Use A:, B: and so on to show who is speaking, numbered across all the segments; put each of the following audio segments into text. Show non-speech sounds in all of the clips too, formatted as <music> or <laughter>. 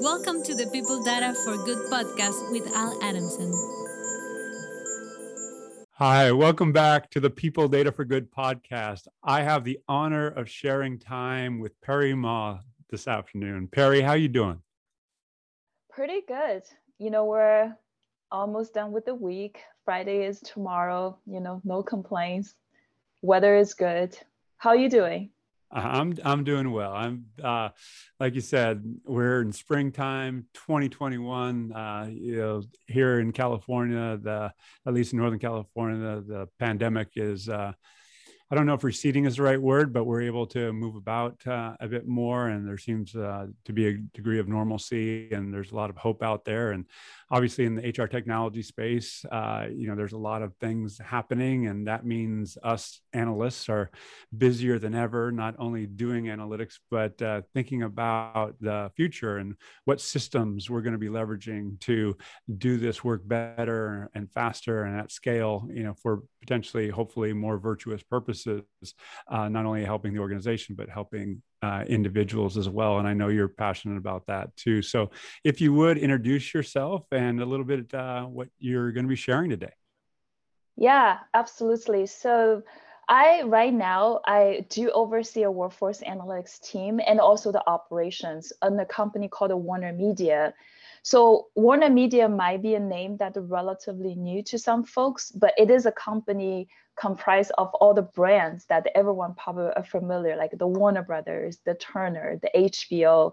A: Welcome to the People Data for Good podcast with Al Adamson.
B: Hi, welcome back to the People Data for Good podcast. I have the honor of sharing time with Perry Ma this afternoon. Perry, how you doing?
C: Pretty good. You know, we're almost done with the week. Friday is tomorrow, you know, no complaints. Weather is good. How are you doing?
B: I'm I'm doing well. I'm uh, like you said, we're in springtime, 2021. Uh, you know, here in California, the at least in Northern California, the, the pandemic is uh, I don't know if receding is the right word, but we're able to move about uh, a bit more, and there seems uh, to be a degree of normalcy, and there's a lot of hope out there. And obviously, in the HR technology space, uh, you know, there's a lot of things happening, and that means us analysts are busier than ever, not only doing analytics but uh, thinking about the future and what systems we're going to be leveraging to do this work better and faster and at scale. You know, for potentially, hopefully, more virtuous purposes services, uh, not only helping the organization, but helping uh, individuals as well. And I know you're passionate about that too. So if you would introduce yourself and a little bit uh, what you're going to be sharing today.
C: Yeah, absolutely. So I right now I do oversee a workforce analytics team and also the operations in a company called Warner Media. So Warner Media might be a name that is relatively new to some folks, but it is a company comprised of all the brands that everyone probably are familiar, like the Warner Brothers, the Turner, the HBO.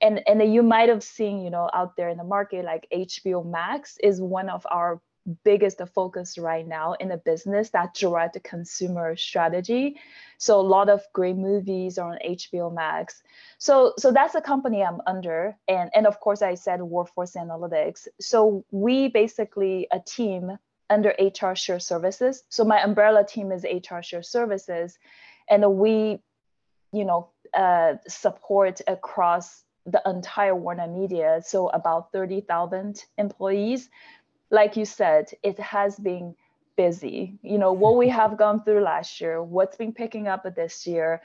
C: And, and you might have seen, you know, out there in the market, like HBO Max is one of our biggest focus right now in the business that direct consumer strategy so a lot of great movies are on hbo max so so that's the company i'm under and and of course i said workforce analytics so we basically a team under HR Shared Services. So my umbrella team is HR Shared Services, and we, you know, uh, support across the entire Warner Media. So about thirty thousand employees. Like you said, it has been busy. You know what we have gone through last year, what's been picking up this year,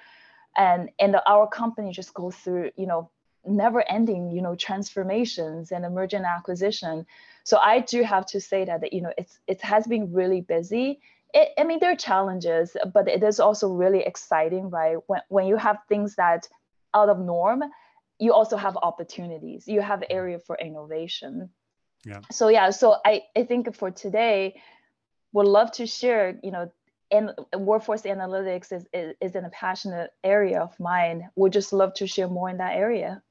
C: and and our company just goes through you know never ending you know transformations and emergent acquisition. So i do have to say that you know it's it has been really busy. It, i mean there are challenges but it is also really exciting right? When, when you have things that out of norm you also have opportunities. You have area for innovation yeah. So yeah so i i think for today would love to share you know and workforce analytics is, is, is in a passionate area of mine. Would just love to share more in that area.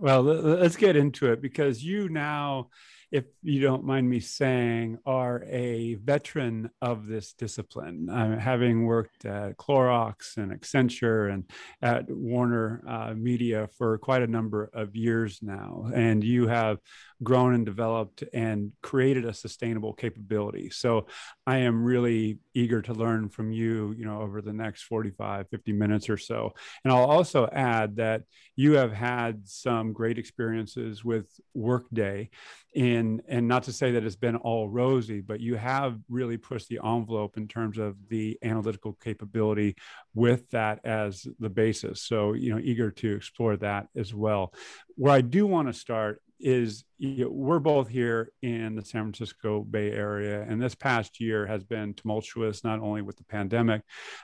B: Well, let's get into it because you now, if you don't mind me saying, are a veteran of this discipline, uh, having worked at Clorox and Accenture and at Warner uh, Media for quite a number of years now. And you have grown and developed and created a sustainable capability. So I am really eager to learn from you, you know, over the next 45, 50 minutes or so. And I'll also add that you have had some great experiences with Workday in and not to say that it's been all rosy, but you have really pushed the envelope in terms of the analytical capability with that as the basis. So, you know, eager to explore that as well. Where I do want to start is you know, we're both here in the San Francisco Bay Area, and this past year has been tumultuous, not only with the pandemic,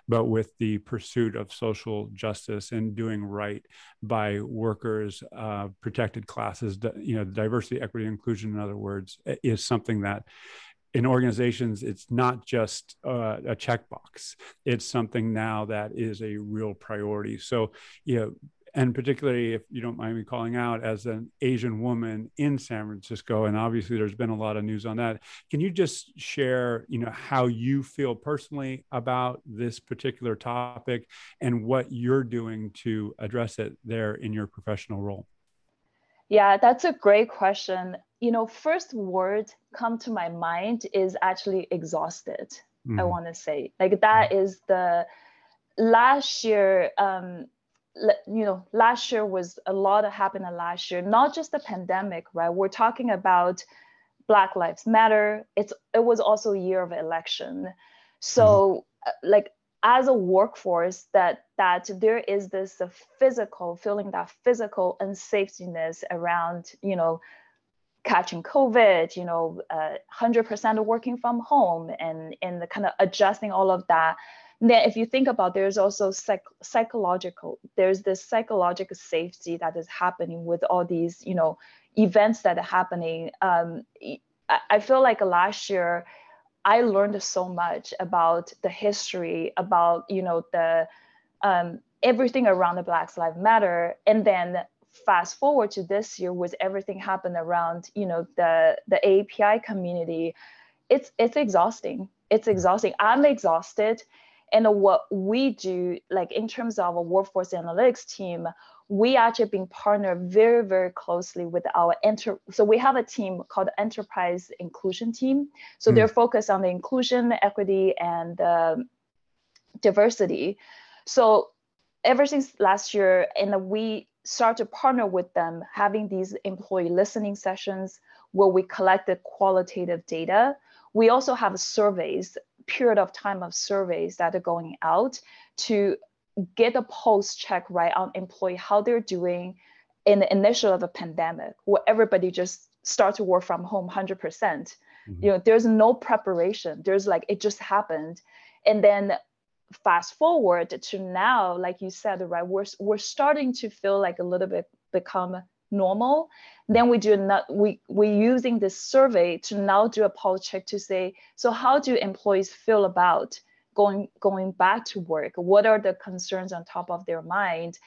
B: but with the pursuit of social justice and doing right by workers, uh, protected classes. You know, diversity, equity, inclusion, in other words, is something that in organizations, it's not just uh, a checkbox. It's something now that is a real priority. So, you know, and particularly if you don't mind me calling out as an Asian woman in San Francisco, and obviously there's been a lot of news on that. Can you just share, you know, how you feel personally about this particular topic and what you're doing to address it there in your professional role?
C: Yeah, that's a great question. You know, first word come to my mind is actually exhausted. Mm-hmm. I want to say like that mm-hmm. the last year um, you know last year was a lot of happened last year not just the pandemic right? We're talking about black lives matter. It's it was also a year of election. So mm-hmm. like as a workforce that that there is this uh, physical feeling that physical unsafetyness around you know catching covid you know uh, 100% working from home and and the kind of adjusting all of that then if you think about there's also psych- psychological there's this psychological safety that is happening with all these you know events that are happening um, I feel like last year I learned so much about the history, about you know the um, everything around the Black Lives Matter, and then fast forward to this year with everything happened around you know the the API community, it's it's exhausting. It's exhausting. I'm exhausted, and what we do, like in terms of a workforce analytics team, we actually been partnered very, very closely with our enter. So we have a team called Enterprise Inclusion Team. So mm. they're focused on the inclusion, equity, and um, diversity. So ever since last year, and we start to partner with them, having these employee listening sessions where we collect the qualitative data. We also have surveys, period of time of surveys that are going out to get a pulse check right on employee how they're doing in the initial of a pandemic where everybody just start to work from home 100%. Mm hmm you know there's no preparation. There's like it just happened. And then fast forward to now like you said right we're, we're starting to feel like a little bit become normal then we do not we we're using this survey to now do a poll check to say so how do employees feel about going going back to work? What are the concerns on top of their mind?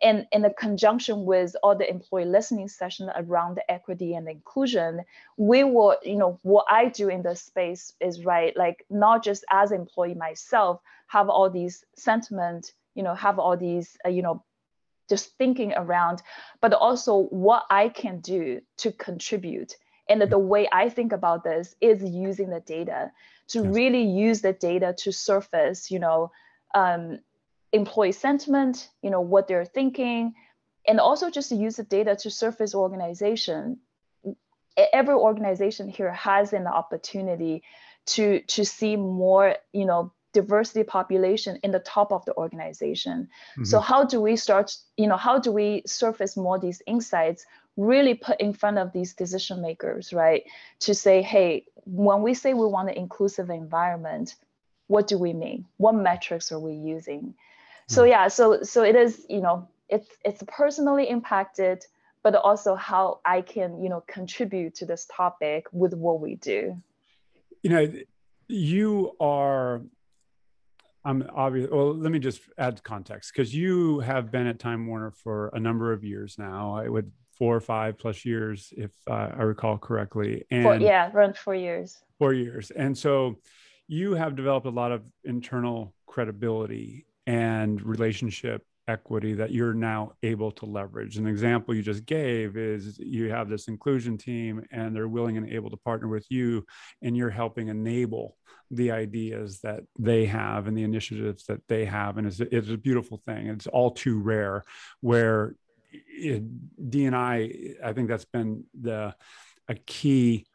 C: And in the conjunction with all the employee listening session around the equity and inclusion we will you know what i do in the space is right like not just as employee myself have all these sentiment you know have all these uh, you know just thinking around but also what i can do to contribute and the way i think about this is using the data to really use the data to surface, you know, um, employee sentiment, you know, what they're thinking, and also just to use the data to surface organization. Every organization here has an opportunity to to see more, you know, diversity population in the top of the organization. Mm-hmm. So how do we start, you know, how do we surface more these insights really put in front of these decision makers, right? To say, hey, when we say we want an inclusive environment, what do we mean? What metrics are we using? So hmm. yeah, so so it is, you know, it's it's personally impacted, but also how I can, you know, contribute to this topic with what we do.
B: You know, you are I'm obvious. Well, let me just add context because you have been at Time Warner for a number of years now. I would four or five plus years, if uh, I recall correctly.
C: And four, yeah, around four years.
B: Four years. And so you have developed a lot of internal credibility and relationship equity that you're now able to leverage. An example you just gave is you have this inclusion team and they're willing and able to partner with you, and you're helping enable the ideas that they have and the initiatives that they have. And it's, it's a beautiful thing. It's all too rare where DNI, I think that's been the a key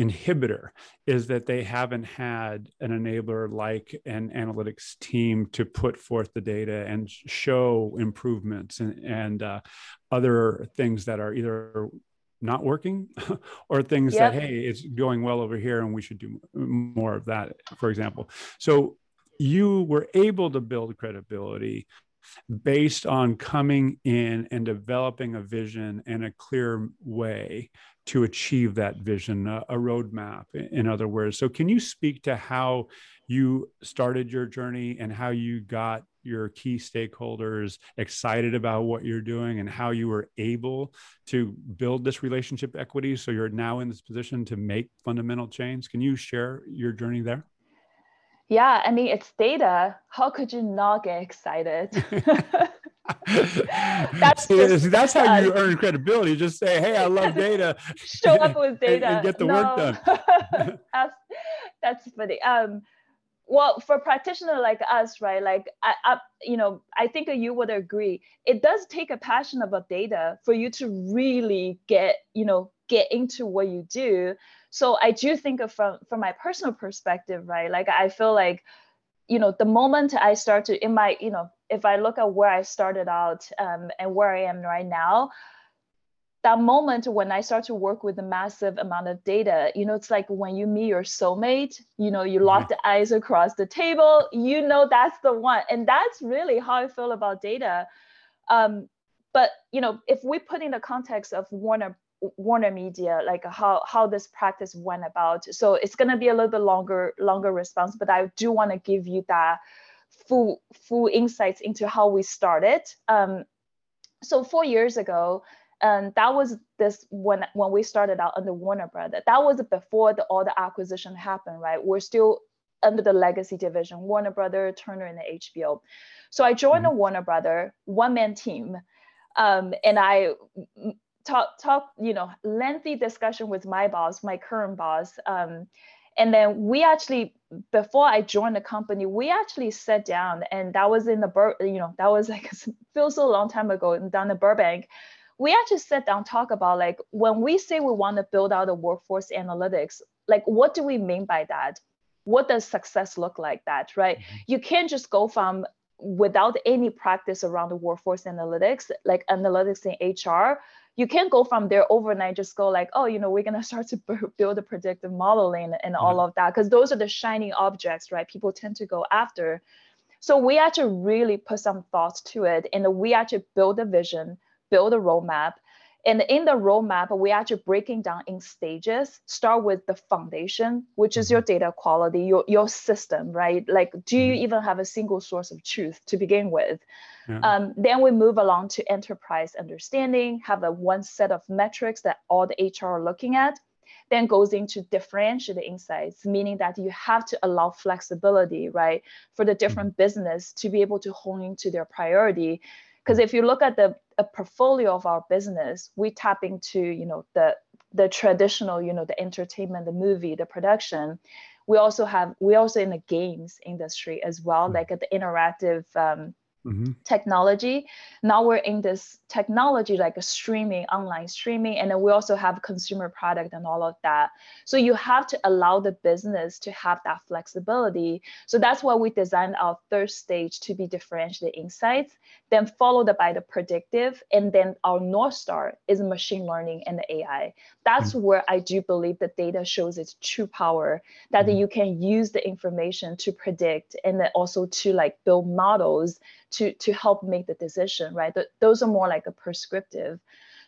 B: inhibitor is that they haven't had an enabler like an analytics team to put forth the data and show improvements and, and uh, other things that are either not working <laughs> or things yep. that hey it's going well over here and we should do more of that for example so you were able to build credibility based on coming in and developing a vision and a clear way to achieve that vision, a, a roadmap, in other words. So, can you speak to how you started your journey and how you got your key stakeholders excited about what you're doing and how you were able to build this relationship equity so you're now in this position to make fundamental change? Can you share your journey there?
C: Yeah, I mean, it's data. How could you not get excited? <laughs> <laughs>
B: that's just, that's how you earn credibility. Just say, "Hey, I love <laughs> data."
C: Show up with data
B: and, and get the no. work
C: done. that's that's funny. Um, well, for practitioner like us, right? Like, I, I, you know, I think you would agree. It does take a passion about data for you to really get, you know, get into what you do so i do think of from from my personal perspective right like i feel like you know, the moment I start to in my, you know, if I look at where I started out um, and where I am right now, that moment when I start to work with a massive amount of data, you know, it's like when you meet your soulmate, you know, you lock the eyes across the table, you know, that's the one. And that's really how I feel about data. Um, but, you know, if we put in the context of Warner Warner Media, like how how this practice went about. So it's gonna be a little bit longer longer response, but I do want to give you that full full insights into how we started. Um, so four years ago, and that was this when when we started out under Warner Brother. That was before the, all the acquisition happened, right? We're still under the legacy division, Warner Brother, Turner, and the HBO. So I joined mm-hmm. the Warner Brother one man team, um, and I talk talk you know lengthy discussion with my boss, my current boss. Um, and then we actually before i joined the company we actually sat down and that was in the Bur- you know that was <laughs> like feels so long time ago down in burbank we actually sat down talk about like when we say we want to build out a workforce analytics like what do we mean by that what does success look like that right mm-hmm. you can't just go from without any practice around the workforce analytics like analytics in hr you can't go from there overnight just go like oh you know we're going <laughs> to start to build a predictive modeling and all mm-hmm. of that because those are the shiny objects right? People tend to go after. So we actually really put some thoughts to it and we actually build a vision build a roadmap and in the roadmap, we actually breaking down in stages. Start with the foundation, which is your mm-hmm. data quality, your, your system, right? Like, do you mm-hmm. even have a single source of truth to begin with? Yeah. Um, then we move along to enterprise understanding, have a one set of metrics that all the HR are looking at. Then goes into differentiate insights, meaning that you have to allow flexibility, right, for the different mm-hmm. business to be able to hone into their priority. Because if you look at the a portfolio of our business, we tap into you know the the traditional, you know, the entertainment, the movie, the production. We also have we also in the games industry as well, mm-hmm. like the interactive um, mm-hmm. technology. Now we're in this technology like a streaming, online streaming, and then we also have consumer product and all of that. So you have to allow the business to have that flexibility. So that's why we designed our third stage to be differentiated insights, then followed by the predictive, and then our north star is machine learning and the AI. That's mm-hmm. where I do believe the data shows its true power that mm-hmm. you can use the information to predict and then also to like build models to to help make the decision right Th- those are more like a prescriptive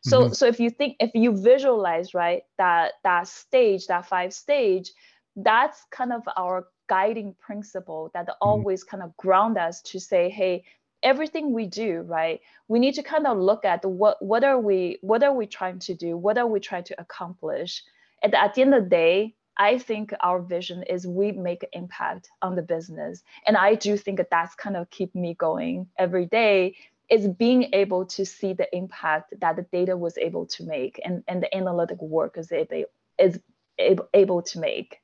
C: so mm-hmm. so if you think if you visualize right that that stage that five stage that's kind of our guiding principle that mm-hmm. always kind of ground us to say hey everything we do right we need to kind of look at what what are we what are we trying to do what are we trying to accomplish and at the end of the day I think our vision is we make an impact on the business. And I do think that that's kind of keep me going every day is being able to see the impact that the data was able to make and, and the analytic work is able, is able to make.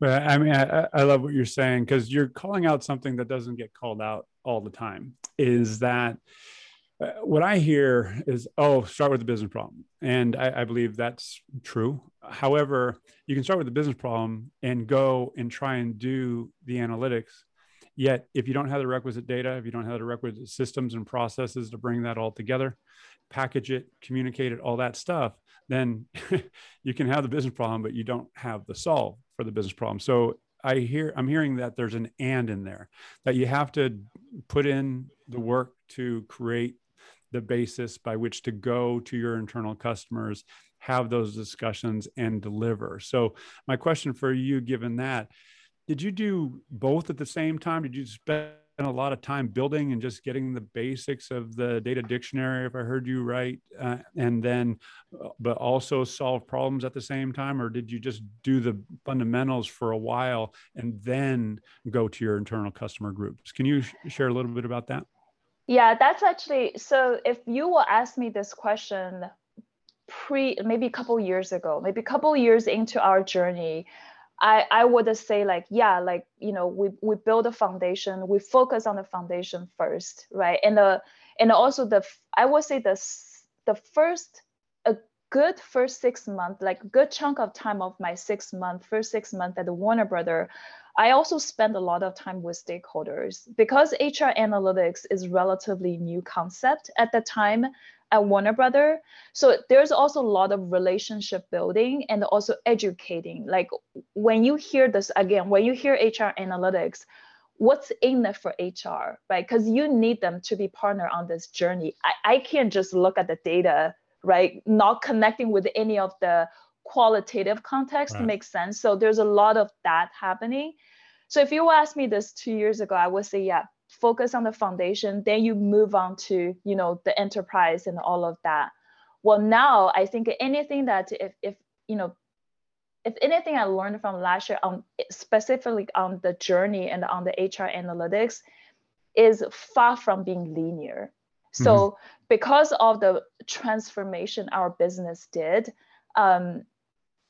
B: But I mean, I, I love what you're saying because you're calling out something that doesn't get called out all the time is that uh, what I hear is, oh, start with the business problem. And I, I, believe that's true. However, you can start with the business problem and go and try and do the analytics. Yet, if you don't have the requisite data, if you don't have the requisite systems and processes to bring that all together, package it, communicate it, all that stuff, then <laughs> you can have the business problem, but you don't have the solve for the business problem. So I hear I'm hearing that there's an and in there that you have to put in the work to create the basis by which to go to your internal customers, have those discussions, and deliver. So, my question for you, given that, did you do both at the same time? Did you spend a lot of time building and just getting the basics of the data dictionary, if I heard you right, uh, and then, uh, but also solve problems at the same time? Or did you just do the fundamentals for a while and then go to your internal customer groups? Can you sh- share a little bit about that?
C: Yeah, that's actually so. If you will ask me this question pre maybe a couple years ago, maybe a couple years into our journey, I, I would say like yeah like you know we, we build a foundation we focus on the foundation first right? And the and also the I would say the the first a good first six months like good chunk of time of my six month first six months at the Warner Brother I also spend a lot of time with stakeholders because HR analytics is relatively new concept at the time at Warner Brother. So there's also a lot of relationship building and also educating. Like when you hear this again, when you hear HR analytics, what's in it for HR, right? Because you need them to be partner on this journey. I, I can't just look at the data, right? Not connecting with any of the qualitative context right. makes sense. So there's a lot of that happening. So if you asked me this two years ago, I would say, yeah, focus on the foundation, then you move on to, you know, the enterprise and all of that. Well, now I think anything that if, if you know, if anything I learned from last year on specifically on the journey and on the HR analytics is far from being linear. So mm-hmm. because of the transformation our business did, um,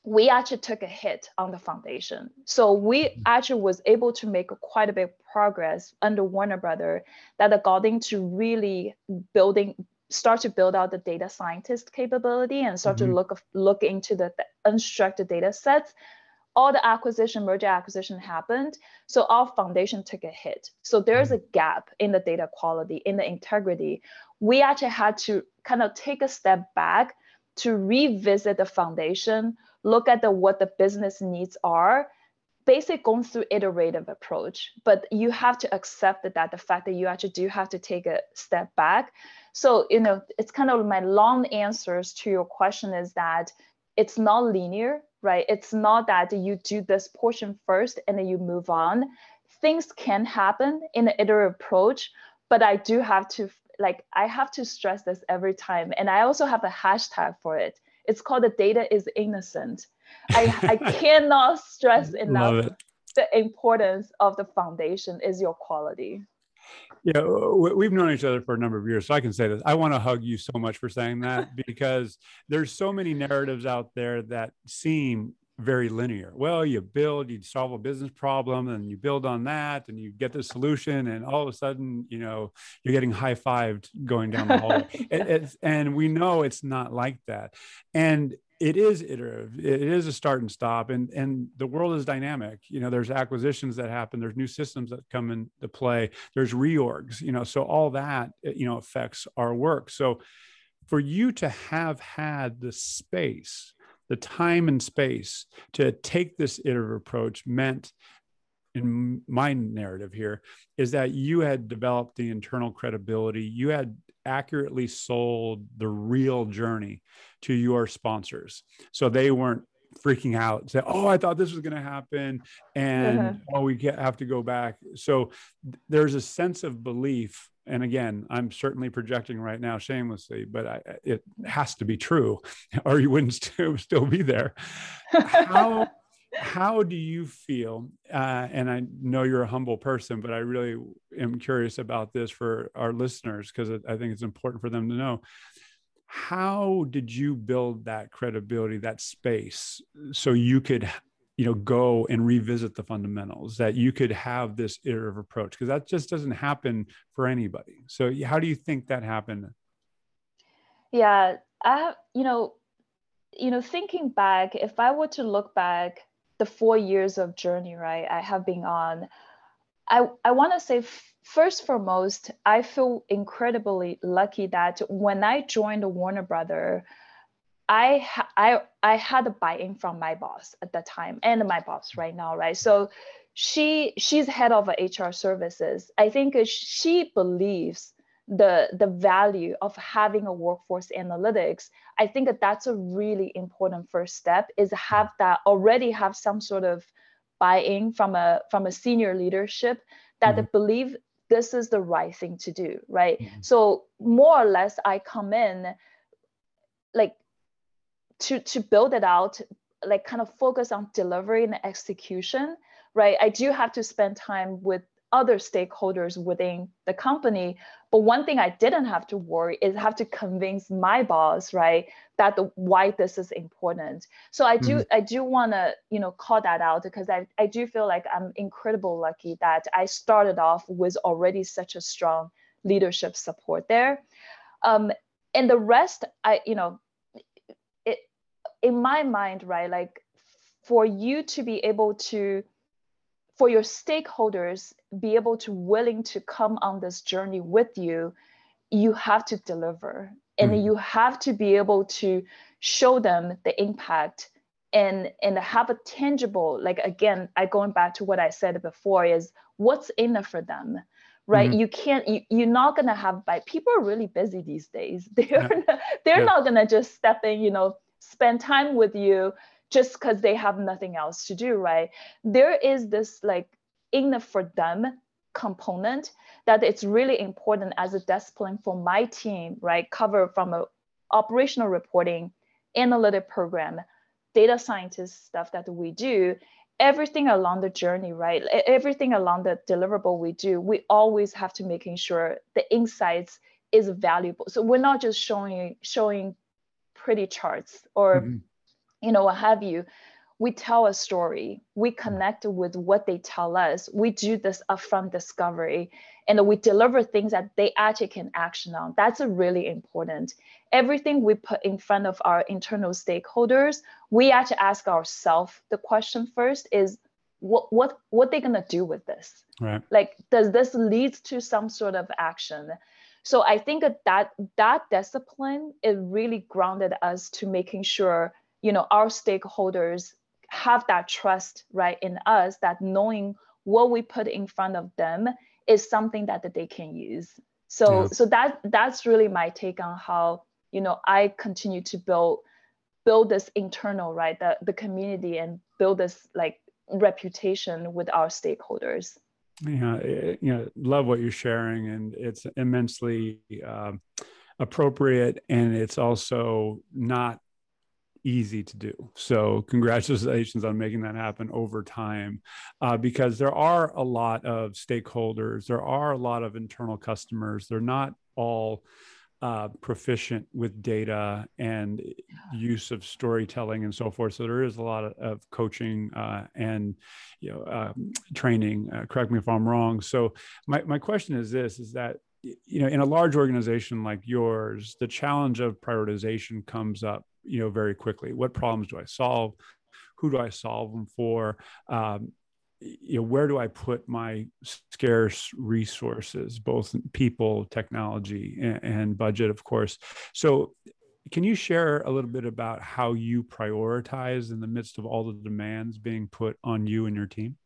C: we actually took a hit on the foundation. So we mm-hmm. actually was able to make quite a bit of progress under Warner Brother that got into really building, start to build out the data scientist capability and start mm-hmm. to look look into the, the unstructured data sets. All the acquisition, merger acquisition happened. So our foundation took a hit. So there's mm-hmm. a gap in the data quality, in the integrity. We actually had to kind of take a step back to revisit the foundation look at the what the business needs are basically going through iterative approach. But you have to accept that, the fact that you actually do have to take a step back. So you know it's kind of my long answers to your question is that it's not linear right? It's not that you do this portion first and then you move on. Things can happen in the iterative approach but i do have to like i have to stress this every time. And i also have a hashtag for it it's called the data is innocent. I, I <laughs> cannot stress enough the importance of the foundation is your quality.
B: Yeah, we've known each other for a number of years, so I can say this. I want to hug you so much for saying that <laughs> because there's so many narratives out there that seem very linear. Well, you build, you solve a business problem, and you build on that, and you get the solution, and all of a sudden, you know, you're getting high fived going down the hall. <laughs> it, and we know it's not like that. And it is iterative. It is a start and stop, and and the world is dynamic. You know, there's acquisitions that happen. There's new systems that come into play. There's reorgs. You know, so all that eh, you know affects our work. So for you to have had the space the time and space to take this iterative approach meant in my narrative here is that you had developed the internal credibility you had accurately sold the real journey to your sponsors so they weren't freaking out say oh i thought this was going to happen and uh-huh. oh we have to go back so there's a sense of belief and again i'm certainly projecting right now shamelessly but I, it has to be true. <laughs> Or you wouldn't <laughs> still, still be there. How how do you feel uh, and i know you're a humble person but i really am curious about this for our listeners because i think it's important for them to know. How did you build that credibility that space so you could you know go and revisit the fundamentals that you could have this iterative approach because that just doesn't happen for anybody. So how do you think that happened?
C: Yeah i you know you know thinking back if i were to look back the four years of journey right i have been on i i want to say first foremost i feel incredibly lucky that when i joined warner brother I I I had a buy-in from my boss at that time and my boss right now, right? So she she's head of HR services. I think she believes the the value of having a workforce analytics. I think that that's a really important first step is have that already have some sort of buy-in from a from a senior leadership that mm-hmm. believe this is the right thing to do, right? Mm-hmm. So more or less I come in like to to build it out like kind of focus on delivery and execution right? I do have to spend time with other stakeholders within the company but one thing i didn't have to worry is have to convince my boss right that the why this is important. So i do mm-hmm. i do want to you know call that out because I, I do feel like i'm incredible lucky that i started off with already such a strong leadership support there. Um, and the rest i you know in my mind, right, like for you to be able to for your stakeholders be able to willing to come on this journey with you you have to deliver and mm. you have to be able to show them the impact and and have a tangible like again i going back to what i said before is what's in it for them right mm-hmm. you can't you, you're not gonna have by people are really busy these days <laughs> they're yeah. not, they're yeah. not gonna just step in you know spend time with you just because they have nothing else to do right? There is this like in the for them component that it's really important as a discipline for my team right? Cover from a operational reporting analytic program data scientist stuff that we do. Everything along the journey right? Everything along the deliverable we do we always have to making sure the insights is valuable. So we're not just showing showing pretty charts or mm-hmm. you know what have you we tell a story. We connect with what they tell us. We do this upfront discovery and we deliver things that they actually can action on. That's a really important. Everything we put in front of our internal stakeholders we actually ask ourselves the question first is what what what they gonna do with this?
B: Right.
C: Like does this lead to some sort of action so i think that that, that discipline is really grounded us to making sure you know our stakeholders have that trust right in us that knowing what we put in front of them is something that, that they can use so yeah. so that that's really my take on how you know i continue to build build this internal right the, the community and build this like reputation with our stakeholders
B: yeah eh, you know love what you're sharing and it's immensely um, appropriate and it's also not easy to do. So, congratulations on making that happen over time uh, because there are a lot of stakeholders, there are a lot of internal customers. They're not all uh, proficient with data and use of storytelling and so forth. So there is a lot of, of coaching uh, and you know um, training. Uh, correct me if I'm wrong. So my my question is this: is that you know in a large organization like yours, the challenge of prioritization comes up you know very quickly what problems do i solve who do i solve them for um, you know where do i put my scarce resources both people technology and, and budget of course so can you share a little bit about how you prioritize in the midst of all the demands being put on you and your team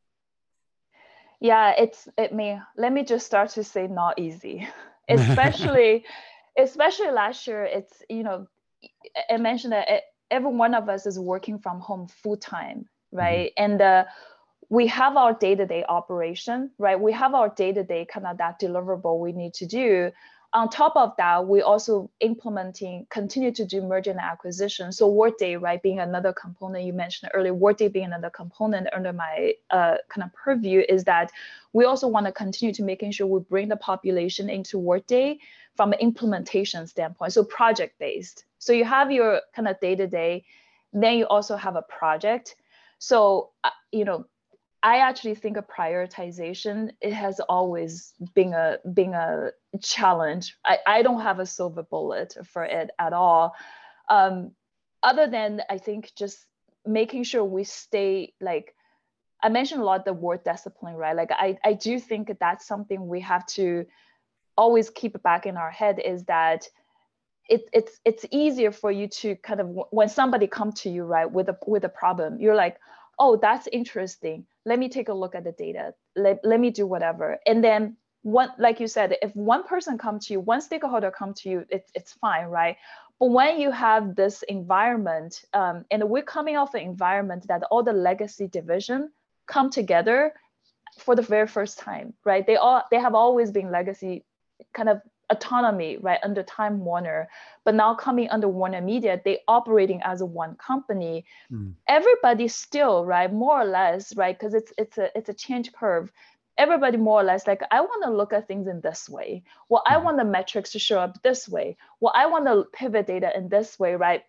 C: yeah it's it may let me just start to say not easy <laughs> especially especially last year it's you know I mentioned that every one of us is working from home full time, mm-hmm. right? Mm-hmm. And uh, we have our day-to-day operation, right? We have our day-to-day kind of that deliverable we need to do. On top of that, we also implementing, continue to do merger and acquisition. So Workday, right, being another component you mentioned earlier, Workday being another component under my uh, kind of purview is that we also want to continue to making sure we bring the population into Workday from an implementation standpoint. So project based. So you have your kind of day to day, then you also have a project. So, uh, you know, I actually think a prioritization it has always been a been a challenge. I, I don't have a silver bullet for it at all. Um, other than I think just making sure we stay like I mentioned a lot the word discipline, right? Like I, I do think that's something we have to always keep back in our head is that it, it's it's easier for you to kind of when somebody come to you right with a with a problem you're like oh that's interesting let me take a look at the data. Let, let me do whatever. And then one like you said if one person come to you one stakeholder come to you it's, it's fine right? But when you have this environment um, and we're coming off an environment that all the legacy division come together for the very first time right? They all they have always been legacy kind of autonomy right under time warner but now coming under warner media they operating as a one company. Mm. everybody still right more or less right because it's it's a it's a change curve. Everybody more or less like i want to look at things in this way. Well i hmm. want the metrics to show up this way. Well i want to pivot data in this way right?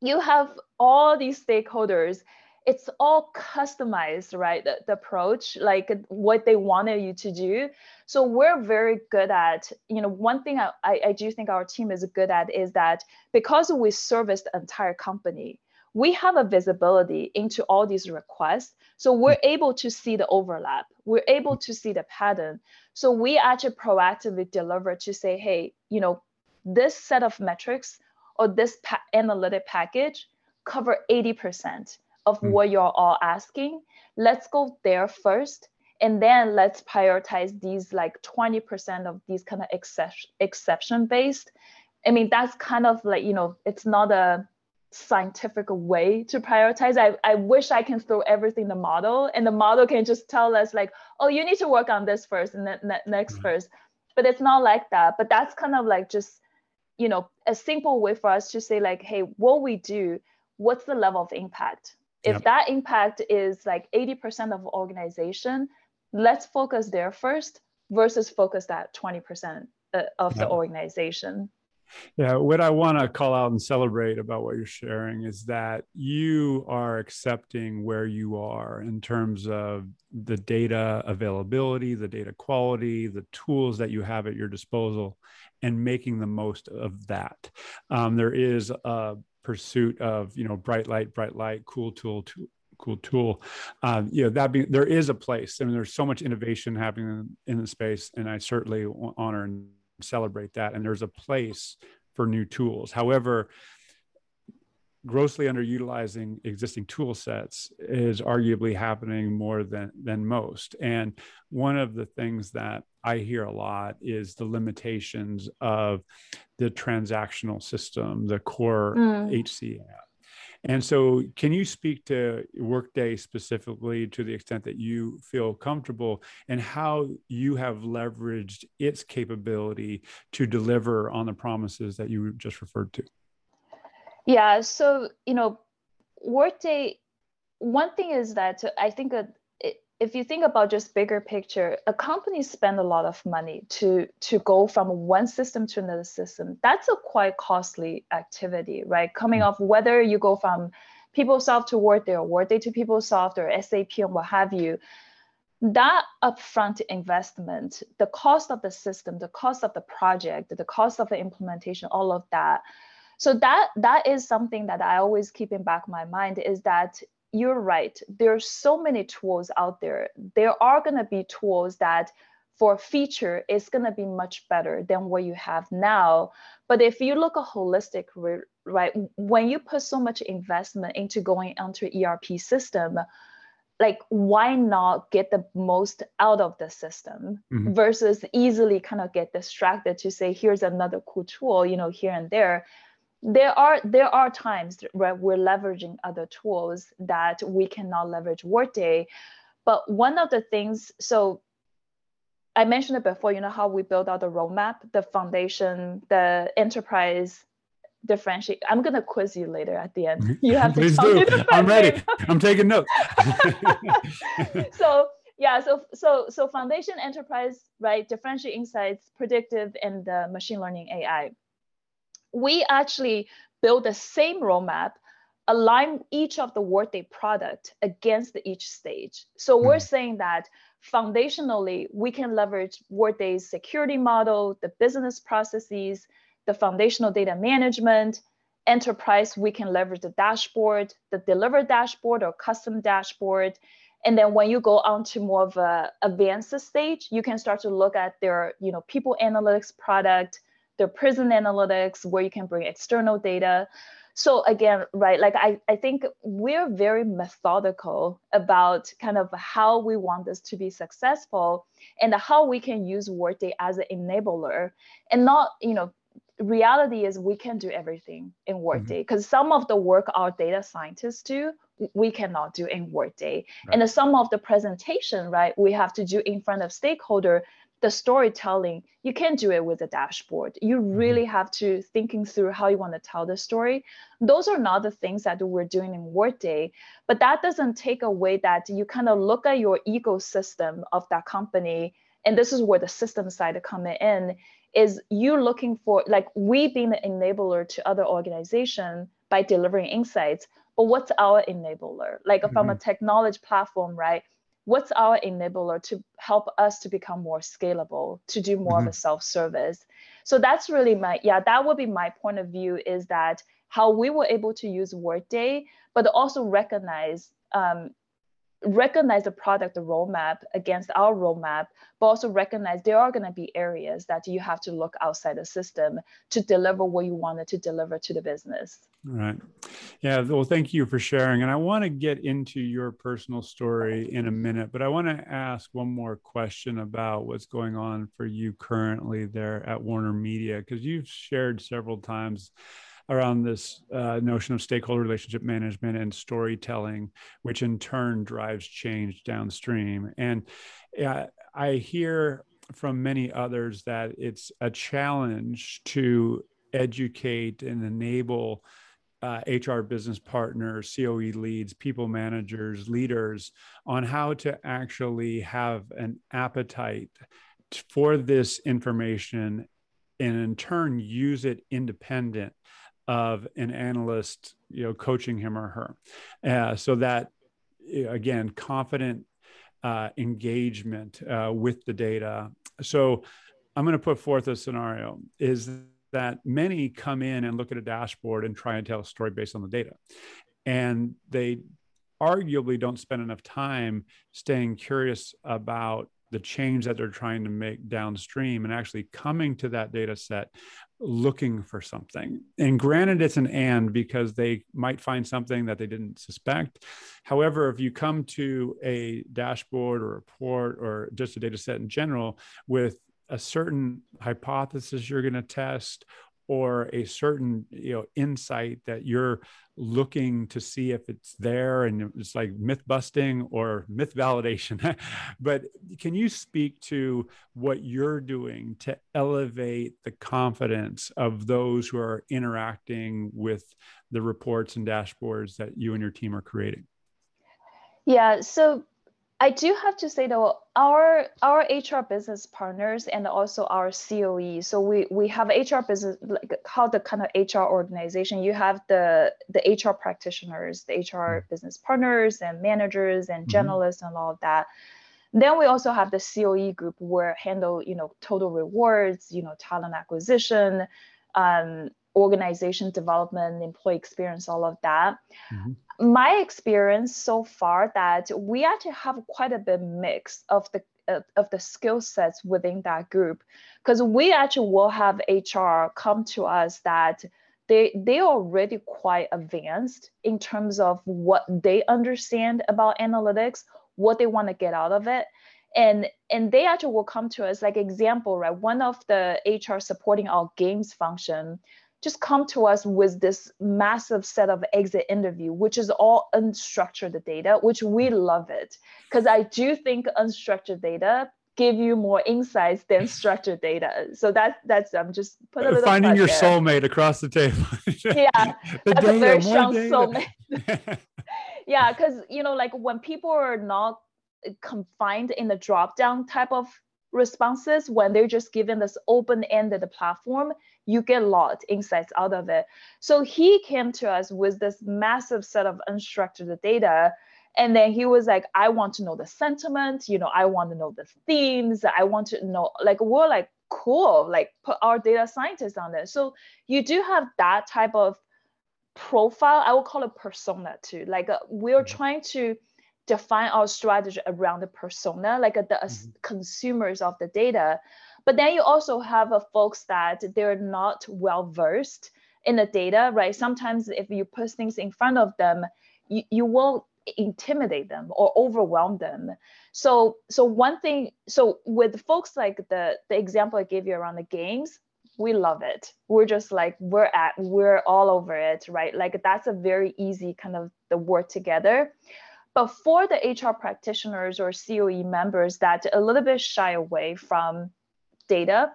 C: You have all these stakeholders it's all customized, right? The, the, approach, like what they wanted you to do. So we're very good at, you know, one thing I, I do think our team is good at is that because we service the entire company, we have a visibility into all these requests. So we're hmm. able to see the overlap. We're able hmm. to see the pattern. So we actually proactively deliver to say, hey, you know, this set of metrics or this pa- analytic package cover 80% of mm. what you're all asking. Let's go there first. And then let's prioritize these like 20% of these kind of exception, exception based. I mean, that's kind of like, you know, it's not a scientific way to prioritize. I, I wish I can throw everything in the model and the model can just tell us like, oh, you need to work on this first and then next mm. first. But it's not like that. But that's kind of like just, you know, a simple way for us to say like, hey, what we do, what's the level of impact? If yep. that impact is like 80% of organization, let's focus there first versus focus that 20% uh, of yep. the organization.
B: Yeah, what I want to call out and celebrate about what you're sharing is that you are accepting where you are in terms of the data availability, the data quality, the tools that you have at your disposal, and making the most of that. Um, there is a pursuit of you know bright light bright light cool tool, cool tool. Um, you know that being there is a place I mean there's so much innovation happening in, in the space and i certainly honor and celebrate that. And there's a place for new tools. However grossly underutilizing existing tool sets is arguably happening more than than most. And one of the things that i hear a lot is the limitations of the transactional system the core mm. hcm and so, can you speak to Workday specifically to the extent that you feel comfortable and how you have leveraged its capability to deliver on the promises that you just referred to?
C: Yeah. So, you know, Workday, one thing is that I think a, if you think about just bigger picture, a company spend a lot of money to to go from one system to another system. That's a quite costly activity, right? Coming mm-hmm. off whether you go from PeopleSoft to Workday or Workday to PeopleSoft or SAP and what have you, that upfront investment, the cost of the system, the cost of the project, the cost of the implementation, all of that. So that that is something that I always keep in back of my mind is that you're right. There are so many tools out there. There are going to be tools that for feature is going to be much better than what you have now. But if you look a holistic, right, when you put so much investment into going onto ERP system, like why not get the most out of the system mm-hmm. versus easily kind of get distracted to say here's another cool tool you know here and there there are there are times where we're leveraging other tools that we cannot leverage Workday. But one of the things, so I mentioned it before, you know how we build out the roadmap, the foundation, the enterprise differentiate. I'm gonna quiz you later at the end. Mm-hmm. You have <laughs> to
B: Please do. I'm ready. I'm taking notes. <laughs> <laughs>
C: so yeah, so so so foundation enterprise, right? Differentiate insights, predictive, and the machine learning AI we actually build the same roadmap, align each of the Workday product against each stage. So mm-hmm. we're saying that foundationally, we can leverage Workday's security model, the business processes, the foundational data management, enterprise, we can leverage the dashboard, the deliver dashboard or custom dashboard. And then when you go on to more of a advanced stage, you can start to look at their, you know, people analytics product, the Prism Analytics, where you can bring external data. So again, right, like I, I think we're very methodical about kind of how we want this to be successful and how we can use Workday as an enabler and not, you know, reality is we can do everything in Workday because mm-hmm. some of the work our data scientists do, we cannot do in Workday. Right. And some of the presentation, right, we have to do in front of stakeholder the storytelling you can't do it with a dashboard you mm-hmm. really have to thinking through how you want to tell the story those are not the things that we're doing in workday but that doesn't take away that you kind of look at your ecosystem of that company and this is where the system side coming in is you looking for like we being the enabler to other organization by delivering insights but what's our enabler like mm-hmm. from a mm-hmm. technology platform right what's our enabler to help us to become more scalable to do more mm-hmm. of a self-service so that's really my yeah that would be my point of view is that how we were able to use Workday, but also recognize um, recognize the product roadmap against our roadmap, but also recognize there are going to be areas that you have to look outside the system to deliver what you wanted to deliver to the business.
B: Right. Yeah. Well, thank you for sharing. And I want to get into your personal story in a minute, but I want to ask one more question about what's going on for you currently there at Warner Media, because you've shared several times around this uh, notion of stakeholder relationship management and storytelling, which in turn drives change downstream. And uh, I hear from many others that it's a challenge to educate and enable uh, HR business partners, COE leads, people managers, leaders on how to actually have an appetite for this information and in turn use it independent of an analyst, you know, coaching him or her, uh, so that again, confident uh, engagement uh, with the data. So, I'm going to put forth a scenario: is that many come in and look at a dashboard and try and tell a story based on the data, and they arguably don't spend enough time staying curious about the change that they're trying to make downstream and actually coming to that data set looking for something. And granted, it's an and because they might find something that they didn't suspect. However, if you come to a dashboard or a report or just a data set in general with a certain hypothesis you're going to test or a certain you know insight that you're looking to see if it's there and it's like myth busting or myth validation. <laughs> But can you speak to what you're doing to elevate the confidence of those who are interacting with the reports and dashboards that you and your team are creating?
C: Yeah so I do have to say though, our our HR business partners and also our COE. So we we have HR business like how the kind of HR organization. You have the the HR practitioners, the HR mm-hmm. business partners and managers and generalists mm-hmm. and all of that. Then we also have the COE group where handle you know total rewards, you know talent acquisition, um, organization development, employee experience, all of that. Mm-hmm my experience so far that we actually have quite a bit mix of the uh, of the skill sets within that group because we actually will have hr come to us that they they are already quite advanced in terms of what they understand about analytics what they want to get out of it and and they actually will come to us like example right one of the hr supporting our games function just come to us with this massive set of exit interview, which is all unstructured data, which we love it. Because I do think unstructured data give you more insights than <laughs> structured data. So that that's I'm just
B: put a uh, little finding your there. soulmate across the table. <laughs>
C: yeah, <laughs> the that's data, a very strong data. soulmate. yeah, because you know, like when people are not confined in the drop down type of responses, when they're just given this open-ended platform, you get a lot of insights out of it. So he came to us with this massive set of unstructured data. And then he was like, I want to know the sentiment, you know, I want to know the themes, I want to know, like, we're like, cool, like put our data scientists on there. So you do have that type of profile. I would call it persona too. Like uh, we're mm-hmm. trying to define our strategy around the persona, like uh, the mm-hmm. consumers of the data. But then you also have uh, folks that they're not well versed in the data, right? Sometimes if you put things in front of them, you, you will intimidate them or overwhelm them. So so one thing, so with folks like the the example I gave you around the games, we love it. We're just like we're at we're all over it, right? Like that's a very easy kind of the work together. But for the HR practitioners or COE members that a little bit shy away from data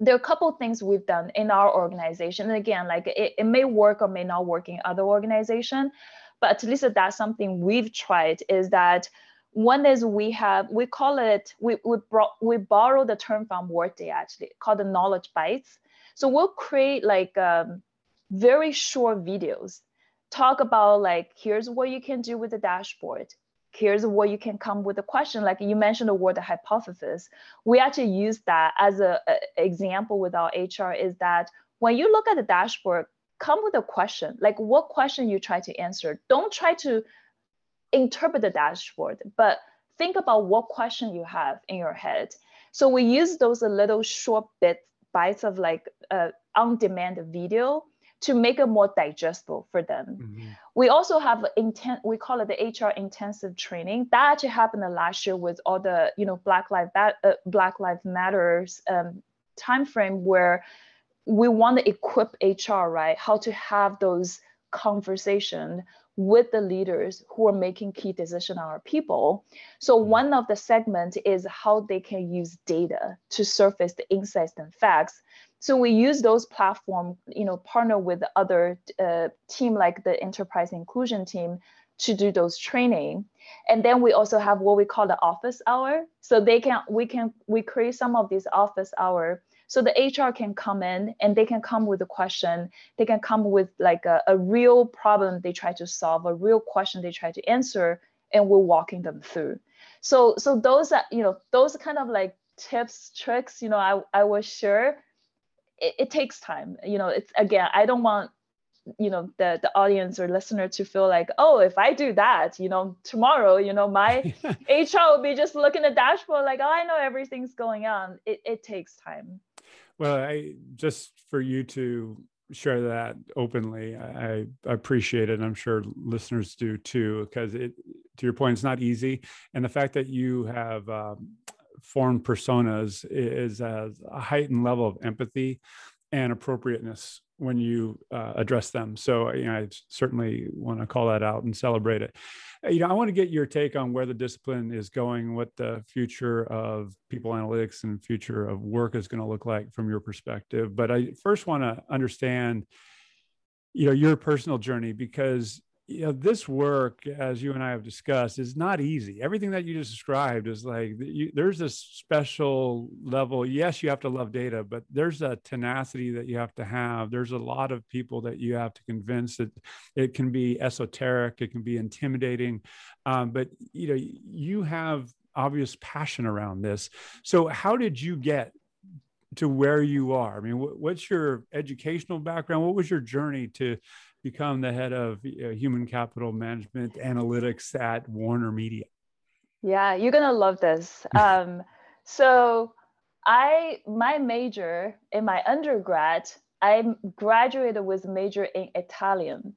C: there are a couple things we've done in our organization. And again like it, it may work or may not work in other organization but at least that's something we've tried is that one is we have we call it we we brought we borrow the term from workday actually called the knowledge bites. So we'll create like um, very short videos talk about like here's what you can do with the dashboard. Here's what you can come with a question. Like you mentioned the word hypothesis. We actually use that as a, a, example with our hr is that when you look at the dashboard come with a question. Like what question you try to answer. Don't try to interpret the dashboard but think about what question you have in your head. So we use those little short bit bites of like uh, on-demand video to make it more digestible for them. Mm-hmm. We also have intent, we call it the HR intensive training. That actually happened last year with all the, you know, Black Lives uh, Black Lives Matters um, timeframe where we want to equip HR, right? How to have those conversation with the leaders who are making key decisions on our people. So mm-hmm. one of the segments is how they can use data to surface the insights and facts. So we use those platform, you know, partner with other uh, team like the enterprise inclusion team to do those training. And then we also have what we call the office hour. So they can, we can, we create some of these office hour so the HR can come in and they can come with a question. They can come with like a, a real problem they try to solve, a real question they try to answer, and we're walking them through. So so those are you know those kind of like tips tricks you know I I was sure it, it takes time. You know it's again I don't want you know the the audience or listener to feel like oh if i do that you know tomorrow you know my <laughs> hr will be just looking at dashboard like oh i know everything's going on it, it takes time
B: well, I just for you to share that openly, I, I appreciate it. I'm sure listeners do too, because it, to your point, it's not easy. And the fact that you have um, formed personas is a heightened level of empathy and appropriateness when you uh, address them. So you know, I certainly want to call that out and celebrate it. Uh, you know, I want to get your take on where the discipline is going, what the future of people analytics and future of work is going to look like from your perspective. But I first want to understand, you know, your personal journey because you know this work as you and i have discussed is not easy. Everything that you just described is like you, there's a special level yes you have to love data but there's a tenacity that you have to have. There's a lot of people that you have to convince that it can be esoteric it can be intimidating um, but you know you have obvious passion around this. So how did you get to where you are? I mean what's your educational background? What was your journey to become the head of uh, human capital management analytics at Warner Media?
C: Yeah, you're gonna love this. <laughs> Um, so I my major in my undergrad, I graduated with major in Italian,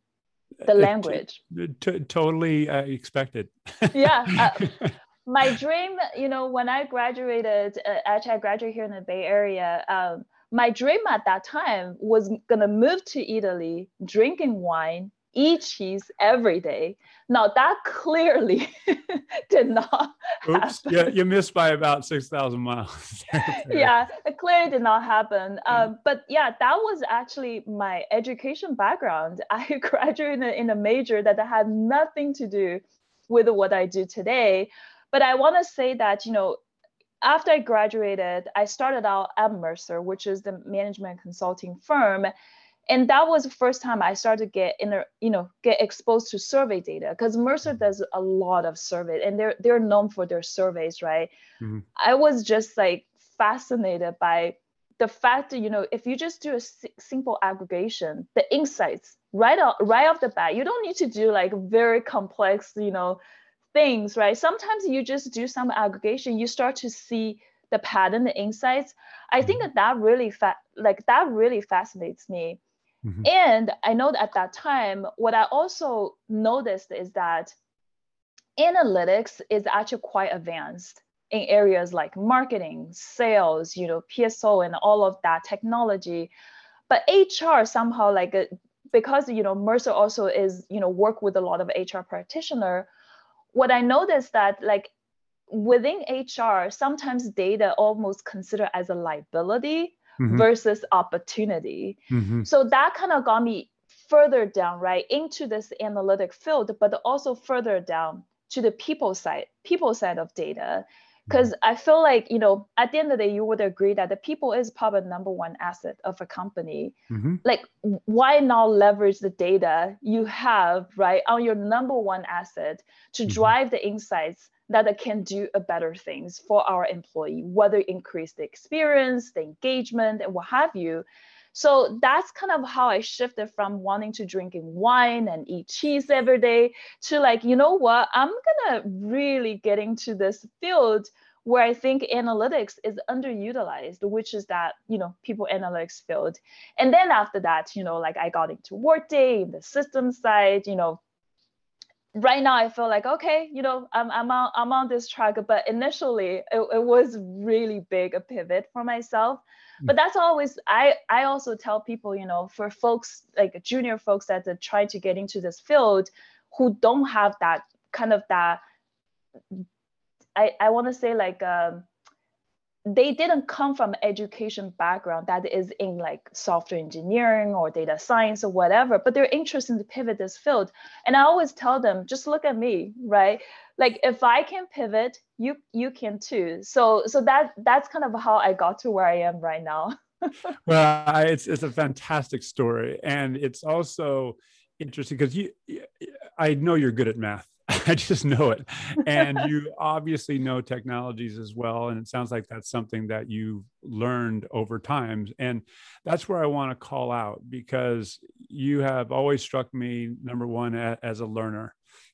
C: the language.
B: T- totally uh, expected. <laughs>
C: yeah. Uh, my dream, you know, when I graduated, uh, actually I graduated here in the Bay Area. Um, my dream at that time was gonna move to Italy, drinking wine, eat cheese every day. Now that clearly <laughs> did not. Oops!
B: Happen. Yeah, you missed by about six thousand miles. <laughs>
C: yeah, it clearly did not happen. Um, but yeah, that was actually my education background. <laughs> I graduated in a major that had nothing to do with what I do today. But I want to say that you know after I graduated, I started out at Mercer, which is the management consulting firm. And that was the first time I started to get in, you know, get exposed to survey data because Mercer mm-hmm. does a lot of survey and they're they're known for their surveys, right? Mm-hmm. I was just like fascinated by the fact that you know if you just do a simple aggregation, the insights right off right off the bat, you don't need to do like very complex, you know, things, right? Sometimes you just do some aggregation, you start to see the pattern, the insights. I think that that really fa- like that really fascinates me. Mm-hmm. And I know that at that time, what I also noticed is that analytics is actually quite advanced in areas like marketing, sales, you know, PSO, and all of that technology. But HR somehow like uh, because you know Mercer also is you know work with a lot of HR practitioner what I noticed that like within HR, sometimes data almost considered as a liability mm-hmm. versus opportunity. Mm-hmm. So that kind of got me further down, right, into this analytic field, but also further down to the people side, people side of data because I feel like you know at the end of the day you would agree that the people is probably the number one asset of a company. Mm-hmm. Like why not leverage the data you have right on your number one asset to mm-hmm. drive the insights that can do a better things for our employee, whether increase the experience, the engagement, and what have you. So that's kind of how I shifted from wanting to drinking wine and eat cheese every day to like, you know what, I'm gonna really get into this field where I think analytics is underutilized, which is that, you know, people analytics field. And then after that, you know, like I got into Workday, the system side, you know, right now I feel like, okay, you know, I'm, I'm, on, I'm on this track, but initially it, it was really big a pivot for myself. But mm. that's always, I, I also tell people, you know, for folks like junior folks that are trying to get into this field who don't have that kind of that I, I want to say like um, they didn't come from education background that is in like software engineering or data science or whatever, but they're interested to pivot this field. And I always tell them, just look at me, right? Like if I can pivot, you you can too. So so that that's kind of how I got to where I am right now. <laughs>
B: well, I, it's it's a fantastic story, and it's also interesting because you I know you're good at math <laughs> I just know it. And you obviously know technologies as well. And it sounds like that's something that you've learned over time. And that's where I want to call out because you have always struck me, number one, as a learner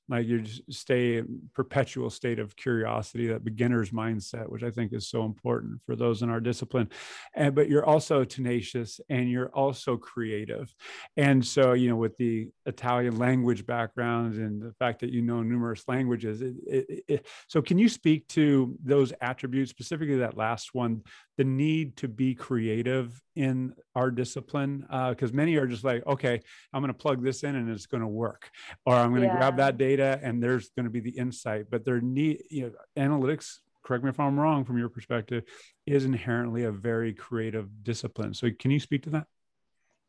B: like you just stay in perpetual state of curiosity that beginner's mindset which i think is so important for those in our discipline. And but you're also tenacious and you're also creative. And so you know with the italian language background and the fact that you know numerous languages it, it, it, so can you speak to those attributes specifically that last one the need to be creative in our discipline? Because uh, many are just like okay i'm going to plug this in and it's going to work or i'm going to yeah. grab that data and there's going to be the insight but there need you know analytics correct me if i'm wrong from your perspective is inherently a very creative discipline. So can you speak to that?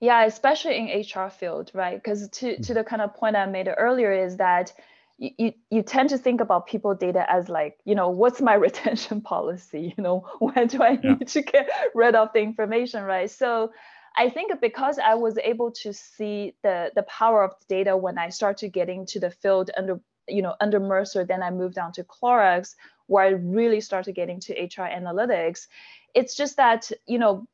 C: Yeah especially in hr field right? Because to, to hmm. the kind of point i made earlier is that you, you tend to think about people data as like you know what's my <laughs> retention policy? You know when do i yeah. need to get rid of the information right? So i think because i was able to see the the power of the data when i started getting to the field under you know under mercer then i moved down to clorox where i really started getting to hr analytics it's just that you know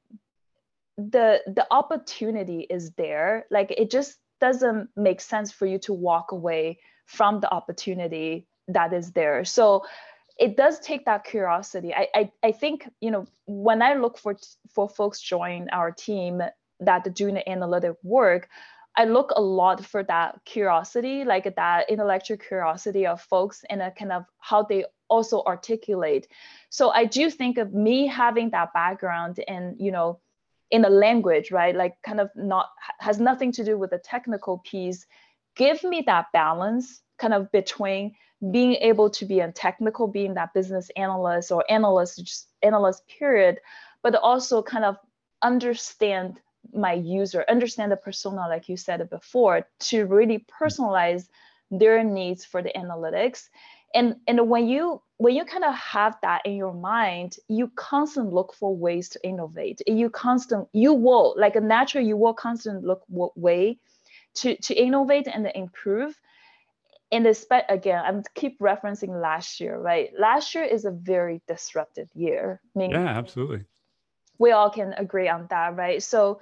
C: the the opportunity is there like it just doesn't make sense for you to walk away from the opportunity that is there. So it does take that curiosity. I, I, I think, you know, when I look for for folks join our team that doing the analytic work, I look a lot for that curiosity, like that intellectual curiosity of folks and a kind of how they also articulate. So I do think of me having that background and, you know, in the language, right? Like kind of not has nothing to do with the technical piece give me that balance kind of between being able to be a technical, being that business analyst or analyst, just analyst period, but also kind of understand my user, understand the persona, like you said before, to really personalize their needs for the analytics. And, and when you when you kind of have that in your mind, you constantly look for ways to innovate. You constant you will like a natural you will constantly look what way to, to innovate and improve. And expect again, I'm keep referencing last year, right? Last year is a very disruptive year.
B: I mean, yeah, absolutely.
C: We all can agree on that, right? So,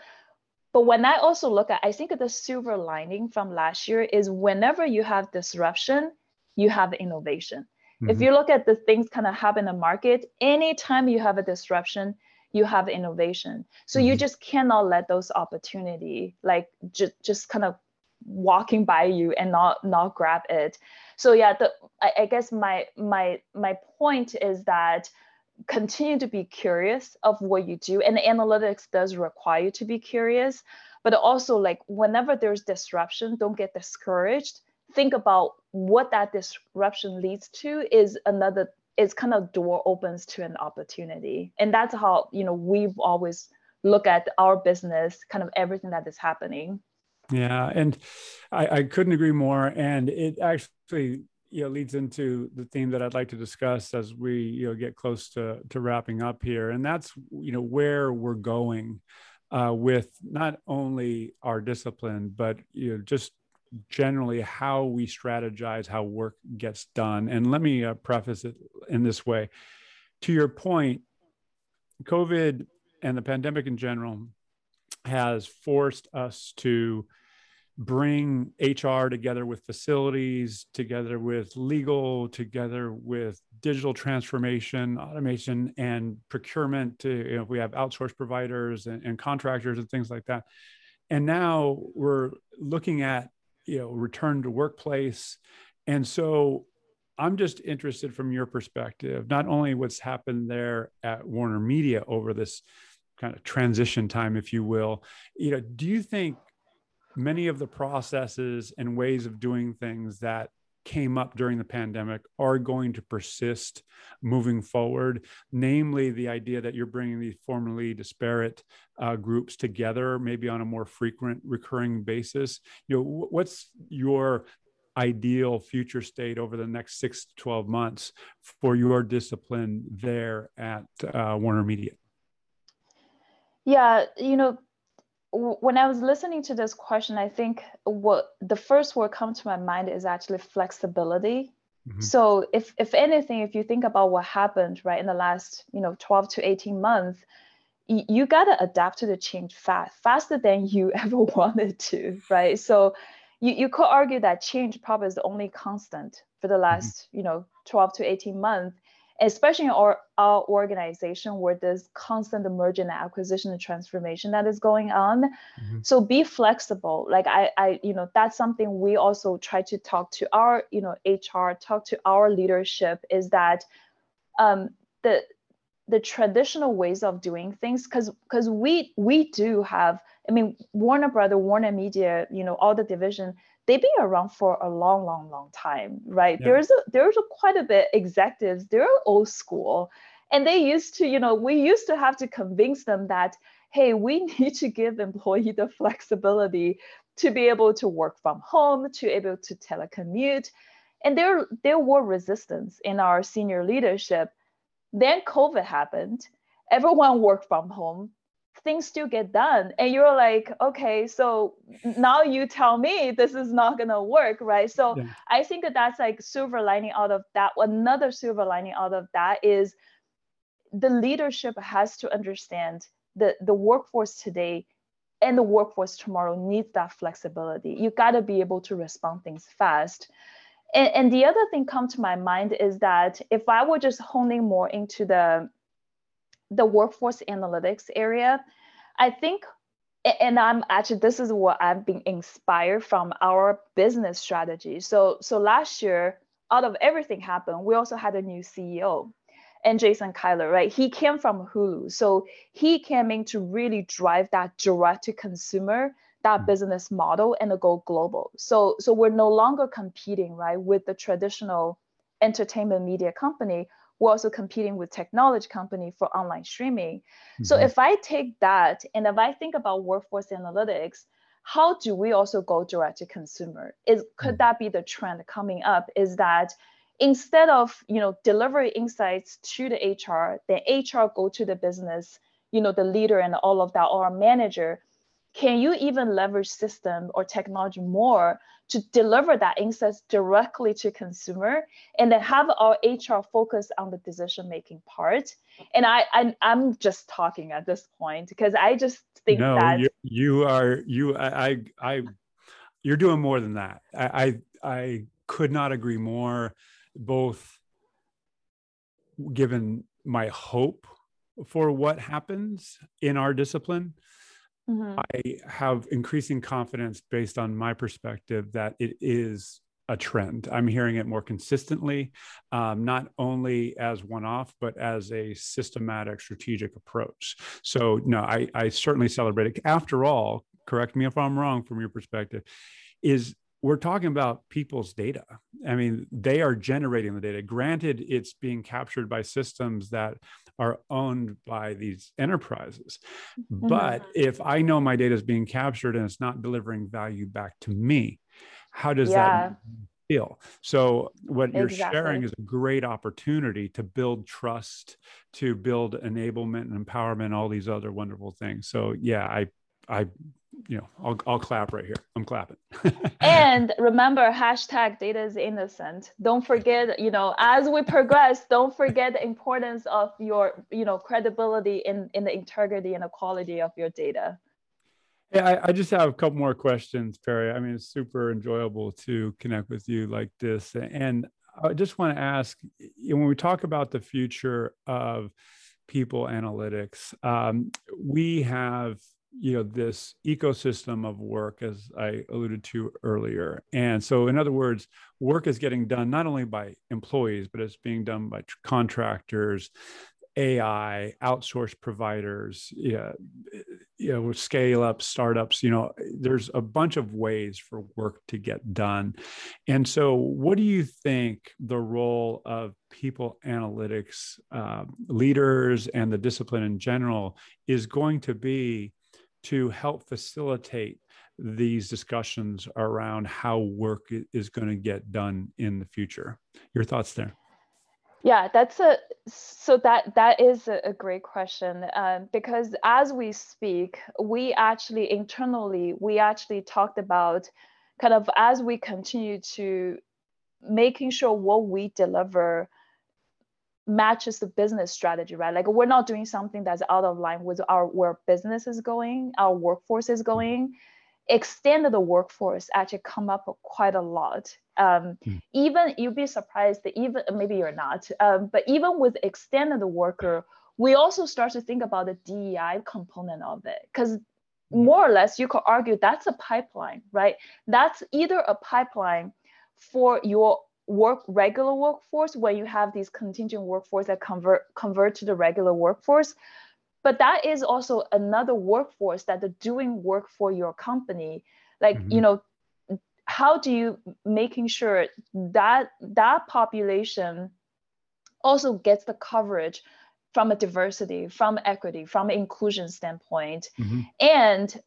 C: but when I also look at, I think the silver lining from last year is whenever you have disruption, you have innovation. Mm-hmm. If you look at the things kind of happen in the market, anytime you have a disruption, you have innovation so mm-hmm. you just cannot let those opportunity like just just kind of walking by you and not not grab it. So yeah the I, I guess my my my point is that continue to be curious of what you do and analytics does require you to be curious but also like whenever there's disruption don't get discouraged. Think about what that disruption leads to is another it's kind of door opens to an opportunity. And that's how you know we've always look at our business kind of everything that is happening
B: yeah and i, I couldn't agree more and it actually you know leads into the theme that i'd like to discuss as we you know get close to to wrapping up here and that's you know where we're going uh, with not only our discipline but you know just generally how we strategize how work gets done. And let me uh, preface it in this way. To your point, COVID and the pandemic in general has forced us to bring HR together with facilities, together with legal, together with digital transformation, automation, and procurement. To you know, we have outsourced providers and, and contractors and things like that. And now we're looking at you know return to workplace, and so I'm just interested from your perspective, not only what's happened there at Warner Media over this kind of transition time, if you will. You know, do you think many of the processes and ways of doing things that came up during the pandemic are going to persist moving forward? Namely the idea that you're bringing these formerly disparate uh, groups together maybe on a more frequent recurring basis. You know what's your ideal future state over the next six to 12 months for your discipline there at uh, warner media
C: yeah you know when I was listening to this question, I think what the first word come to my mind is actually flexibility. Mm-hmm. So if if anything, if you think about what happened right in the last you know 12 to 18 months, y- you got to adapt to the change fast, faster than you <laughs> ever wanted to, right? So you, you could argue that change probably is the only constant for the mm-hmm. last mm-hmm. you know 12 to 18 months especially in our, our organization where there's constant merger and acquisition and transformation that is going on. Mm-hmm. So be flexible. Like I, I, you know, that's something we also try to talk to our, you know, HR, talk to our leadership is that um, the the traditional ways of doing things because because we we do have i mean warner brother warner media you know all the division they've been around for a long, long, long time, right? Yeah. There's a there's a quite a bit executives. They're old school, and they used to, you know, we used to have to convince them that, hey, we <laughs> need to give employee the flexibility to be able to work from home, to be able to telecommute, and there there were resistance in our senior leadership. Then COVID happened. Everyone worked from home things still get done. And you're like okay so now you tell me this is not going to work right? So yeah. i think that that's like silver lining out of that. Another silver lining out of that is the leadership has to understand that the workforce today and the workforce tomorrow needs that flexibility. You got to be able to respond things fast. And, and the other thing come to my mind is that if i were just honing more into the the workforce analytics area, I think, and I'm actually this is what I've been inspired from our business strategy. So so last year, out of everything happened, we also had a new CEO and Jason Kilar, right? He came from Hulu. So he came in to really drive that direct to consumer, that mm. business model and go global. So so we're no longer competing, right, with the traditional entertainment media company we're also competing with technology company for online streaming. Mm-hmm. So if I take that and if I think about workforce analytics, how do we also go direct to consumer? Is could mm. that be the trend coming up? Is that instead of you know delivering insights to the HR, then HR go to the business, you know, the leader and all of that, or manager, can you even leverage system or technology more to deliver that insights directly to consumer and then have our hr focus on the decision making part? And I, I am just talking at this point because i just think
B: no,
C: that
B: you, you are you I, I i you're doing more than that. I i, I could not agree more both given my hope for what happens in our discipline Mm-hmm. I have increasing confidence based on my perspective that it is a trend. I'm hearing it more consistently, um, not only as one off, but as a systematic strategic approach. So, no, I, I certainly celebrate it. After all, correct me if I'm wrong from your perspective, is we're talking about people's data. I mean, they are generating the data. Granted, it's being captured by systems that are owned by these enterprises. Mm-hmm. But if I know my data is being captured and it's not delivering value back to me, how does yeah. that feel? So, what you're sharing is a great opportunity to build trust, to build enablement and empowerment, all these other wonderful things. So, yeah, I I you know, I'll, I'll clap right here. I'm clapping. <laughs>
C: and remember, hashtag data is innocent. Don't forget, you know, as we progress, don't forget the importance of your, you know, credibility in, in the integrity and the quality of your data.
B: I, I, just have a couple more questions, Perry. I mean, it's super enjoyable to connect with you like this. And I just want to ask when we talk about the future of people analytics, um, we have you know this ecosystem of work as i alluded to earlier. And so in other words work is getting done not only by employees but it's being done by contractors ai outsourced providers yeah, you know scale up startups you know there's a bunch of ways for work to get done. And so what do you think the role of people analytics uh, leaders and the discipline in general is going to be to help facilitate these discussions around how work is going to get done in the future. Your thoughts there?
C: Yeah, that's a so that that is a, great question um, because as we speak, we actually internally we actually talked about kind of as we continue to making sure what we deliver matches the business strategy, right? Like we're not doing something that's out of line with our where business is going, our workforce is going. Extended the workforce actually come up quite a lot. Um, mm. Even you'd be surprised that even maybe you're not, um, but even with extended worker, we also start to think about the DEI component of it because hmm. more or less you could argue that's a pipeline, right? That's either a pipeline for your work regular workforce when you have these contingent workforce that convert convert to the regular workforce but that is also another workforce that are doing work for your company like mm-hmm. you know how do you making sure that that population also gets the coverage from a diversity from equity from inclusion standpoint mm-hmm. and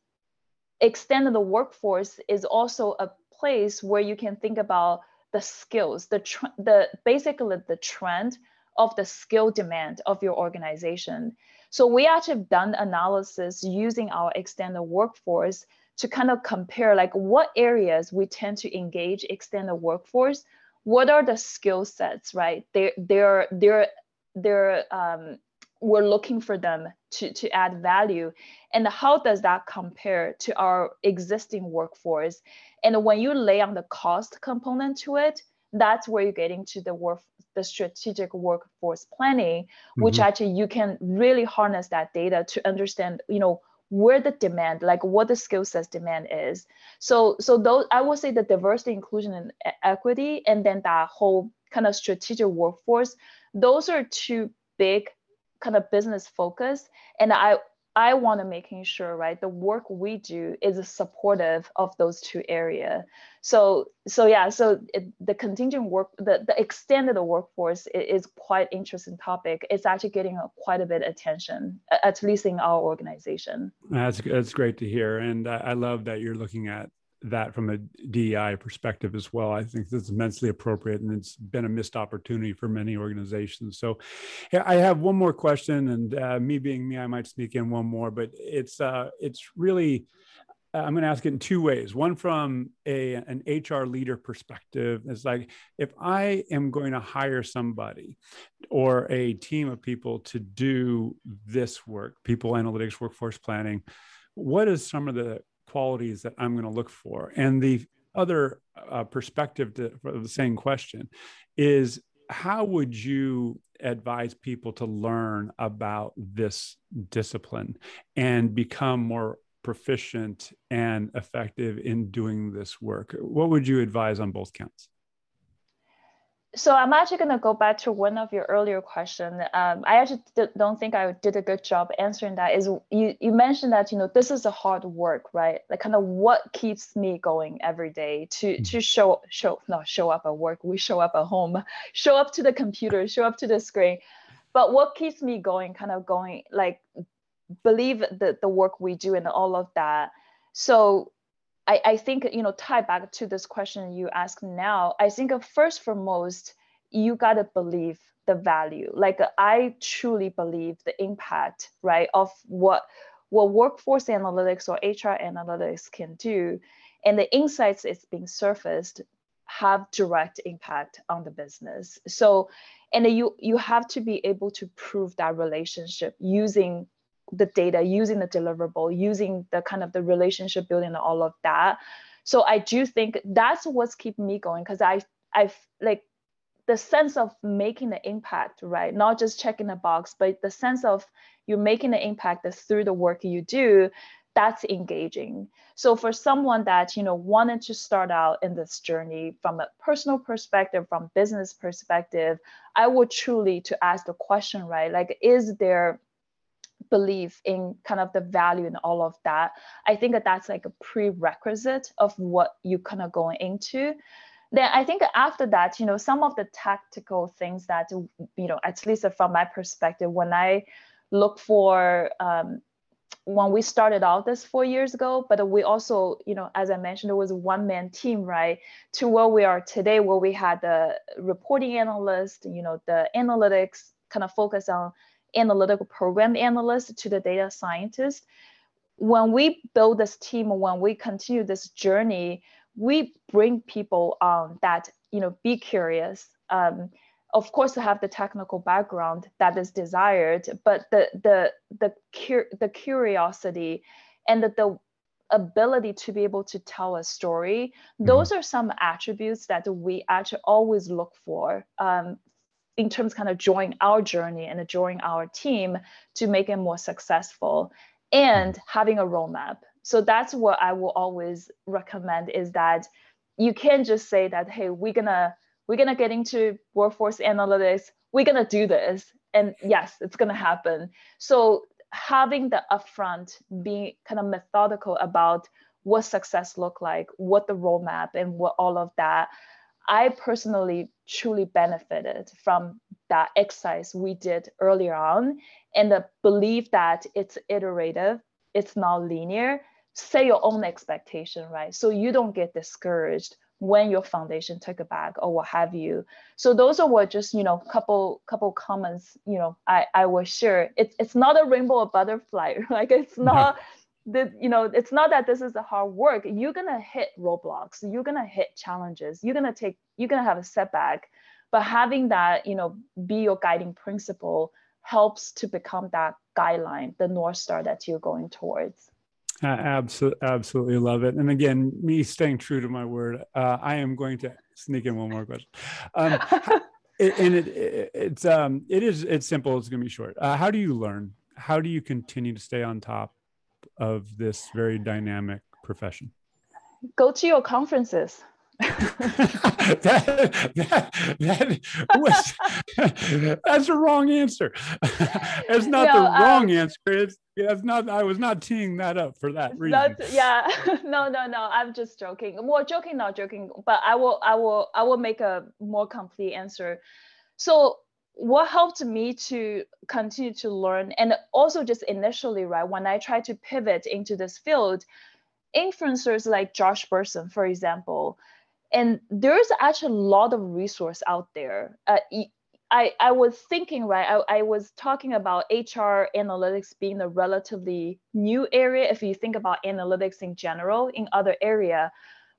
C: extending the workforce is also a place where you can think about the skills, the tr- the basically the trend of the skill demand of your organization. So we actually have done analysis using our extended workforce to kind of compare like what areas we tend to engage extended workforce. What are the skill sets, right? They're they're they're they're um, we're looking for them to, to add value. And how does that compare to our existing workforce? And when you lay on the cost component to it that's where you're getting to the work the strategic workforce planning which mm-hmm. actually you can really harness that data to understand you know where the demand like what the skill sets demand is. So so those i would say the diversity inclusion and equity and then that whole kind of strategic workforce those are two big kind of business focus and i i want to making sure right the work we do is supportive of those two area. So so yeah so it, the contingent work the, the extended the workforce is, is quite interesting topic. It's actually getting a, quite a bit attention at least in our organization.
B: That's that's great to hear and i love that you're looking at that from a DEI perspective as well. I think this is immensely appropriate, and it's been a missed opportunity for many organizations. So, I have one more question, and uh, me being me, I might sneak in one more, but it's uh, it's really. Uh, I'm going to ask it in two ways. One from a an HR leader perspective is like if I am going to hire somebody or a team of people to do this work, people analytics, workforce planning, what is some of the qualities that I'm going to look for? And the other uh, perspective to, the same question is how would you advise people to learn about this discipline and become more proficient and effective in doing this work? What would you advise on both counts?
C: So I'm actually going to go back to one of your earlier question. Um, I actually don't think I did a good job answering that. Is you you mentioned that you know this is a hard work, right? Like kind of what keeps me going every day to mm-hmm. to show show not show up at work. We show up at home, <laughs> show up to the computer, show up to the screen. But what keeps me going, kind of going like believe the the work we do and all of that. So I, I think you know tie back to this question you ask now i think uh, first foremost you got to believe the value. Like uh, i truly believe the impact right of what what workforce analytics or hr analytics can do and the insights it's being surfaced have direct impact on the business. So and you you have to be able to prove that relationship using the data using the deliverable using the kind of the relationship building and all of that. So i do think that's what's keeping me going because i i like the sense of making the impact right? Not just checking a box but the sense of you're making the impact through the work you do that's engaging. So for someone that you know wanted to start out in this journey from a personal perspective from business perspective i would truly to ask the question right? Like is there belief in kind of the value and all of that i think that that's like a prerequisite of what you kind of going into then i think after that you know some of the tactical things that you know at least from my perspective when i look for um, when we started out this four years ago, but we also, you know, as I mentioned, it was a one man team, right? To where we are today, where we had the reporting analyst, you know, the analytics kind of focus on analytical program analyst to the data scientist. When we build this team, when we continue this journey, we bring people on that, you know, be curious. Um, of course to have the technical background that is desired but the the the cur- the curiosity and the, the ability to be able to tell a story mm-hmm. those are some attributes that we actually always look for um, in terms kind of join our journey and join our team to make it more successful and mm-hmm. having a roadmap so that's what i will always recommend is that you can't just say that hey we're gonna we're to get into workforce analytics we're to do this and yes it's to happen so having the upfront being kind of methodical about what success look like what the roadmap and what all of that i personally truly benefited from that exercise we did earlier on and the belief that it's iterative it's not linear set your own expectation right so you don't get discouraged when your foundation took a back or what have you. So those are what just, you know, couple couple comments, you know, I, I will share. It's it's not a rainbow or butterfly. <laughs> Like it's mm-hmm. not the, you know, it's not that this is a hard work. You're gonna hit roadblocks, you're gonna hit challenges, you're gonna take, you're gonna have a setback. But having that, you know, be your guiding principle helps to become that guideline, the North Star that you're going towards.
B: I absolutely, absolutely love it. And again, me staying true to my word, uh, I am going to sneak in one more question. Um, <laughs> it, and it, it, it's um, it is it's simple. It's going to be short. Uh, how do you learn? How do you continue to stay on top of this very dynamic profession?
C: Go to your conferences. <laughs> <laughs>
B: that, that, that was <laughs> that's a wrong answer. it's not no, the wrong um, answer. It's it's not. I was not teeing that up for that reason.
C: yeah, no, no, no. I'm just joking. More joking, not joking. But I will, I will, I will make a more complete answer. So what helped me to continue to learn and also just initially right when i tried to pivot into this field influencers like josh bersin for example and there's actually a lot of resource out there. Uh, I, I was thinking right I, I was talking about hr analytics being a relatively new area if you think about analytics in general in other area.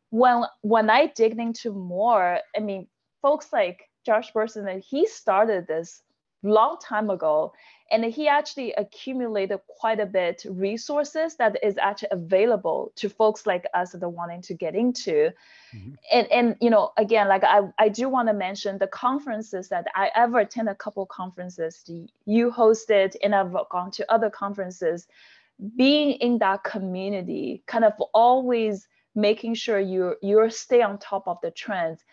C: When when i dig into more i mean folks like josh bersin he started this long time ago and he actually accumulated quite a bit resources that is actually available to folks like us that are wanting to get into. Mm-hmm. and and you know again like i, I do want to mention the conferences that i ever attend a couple conferences. You hosted and i've gone to other conferences. Being in that community kind of always making sure you you're stay on top of the trends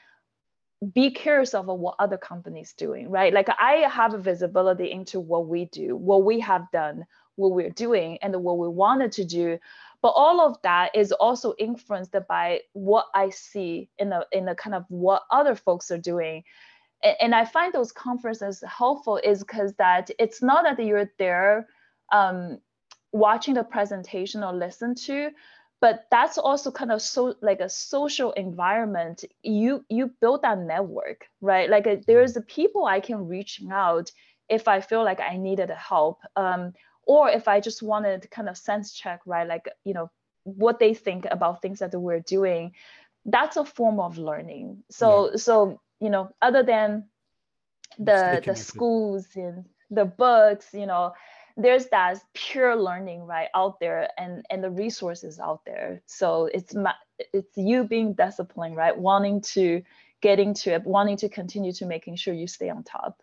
C: be curious of what other companies doing right? Like i have a visibility into what we do what we have done what we're doing and what we wanted to do. But all of that is also influenced by what i see in the in the kind of what other folks are doing. And, and i find those conferences helpful is because that it's not that you're there um, watching the presentation or listen to but that's also kind of so like a social environment. You you build that network right? Like uh, there's the people i can reach out if i feel like i needed help um, or if i just wanted to kind of sense check right? Like you know what they think about things that we're doing. That's a form of learning. So yeah. so you know other than the the schools and the books you know there's that pure learning right out there and and the resources out there so it's my, it's you being disciplined right wanting to getting to it wanting to continue to making sure you stay on top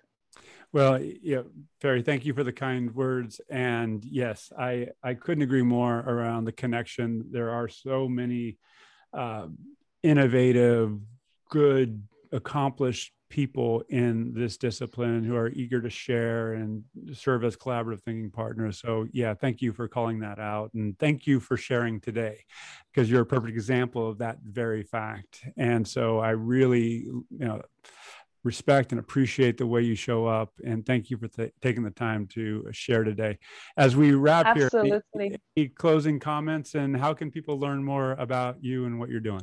B: well, yeah, Perry, thank you for the kind words. And yes, I, I couldn't agree more around the connection. There are so many uh, innovative, good, accomplished people in this discipline who are eager to share and serve as collaborative thinking partners. So, yeah, thank you for calling that out. And thank you for sharing today because you're a perfect example of that very fact. And so, I really, you know, respect and appreciate the way you show up. And thank you for th- taking the time to share today. As we wrap
C: Absolutely.
B: here, any, any closing comments and how can people learn more about you and what you're doing?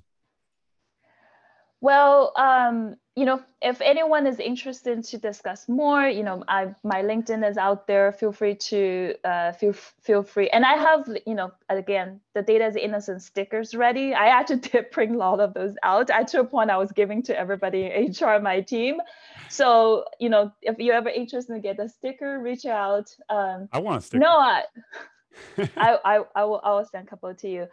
C: Well, um, you know, if anyone is interested to discuss more, you know, I my LinkedIn is out there. Feel free to uh, feel feel free. And I have, you know, again, the data is innocent stickers ready. I actually <laughs> did print a lot of those out. At to a point, I was giving to everybody in HR, my team. So, you know, if you're ever interested to get a sticker, reach out. Um,
B: I want a sticker.
C: No, I, <laughs> I, I, I will, I will send a couple to you.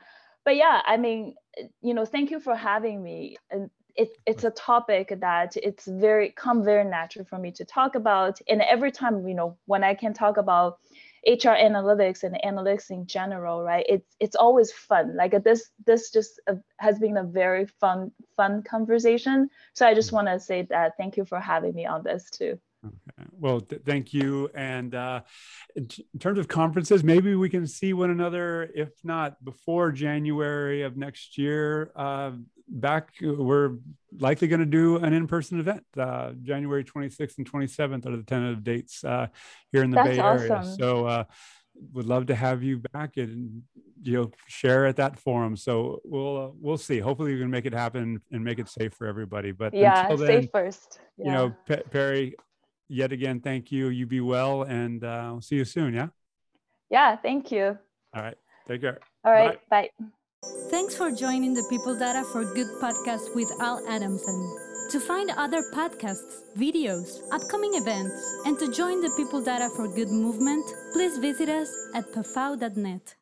C: But yeah, I mean, you know, thank you for having me. And it, it's a topic that it's very come very natural for me to talk about and every time you know when i can talk about hr analytics and analytics in general right it's it's always fun like this this just uh, has been a very fun fun conversation so i just mm. want to say that thank you for having me on this too
B: Okay. Well, th- thank you. And uh, in, t- in, terms of conferences, maybe we can see one another, if not before January of next year. Uh, back, we're likely going to do an in-person event. Uh, January 26th and 27th are the tentative dates uh, here in the
C: That's
B: Bay
C: awesome.
B: Area. So uh, would love to have you back and you know share at that forum. So we'll uh, we'll see. Hopefully, we can make it happen and make it safe for everybody. But
C: yeah,
B: until then,
C: safe first.
B: Yeah. You know, P- Perry, yet again, thank you. You be well, and uh, I'll see you soon. Yeah.
C: Yeah. Thank you.
B: All right. Take care.
C: All right. Bye. bye.
A: Thanks for joining the People Data for Good podcast with Al Adamson. To find other podcasts, videos, upcoming events, and to join the People Data for Good movement, please visit us at pafau.net.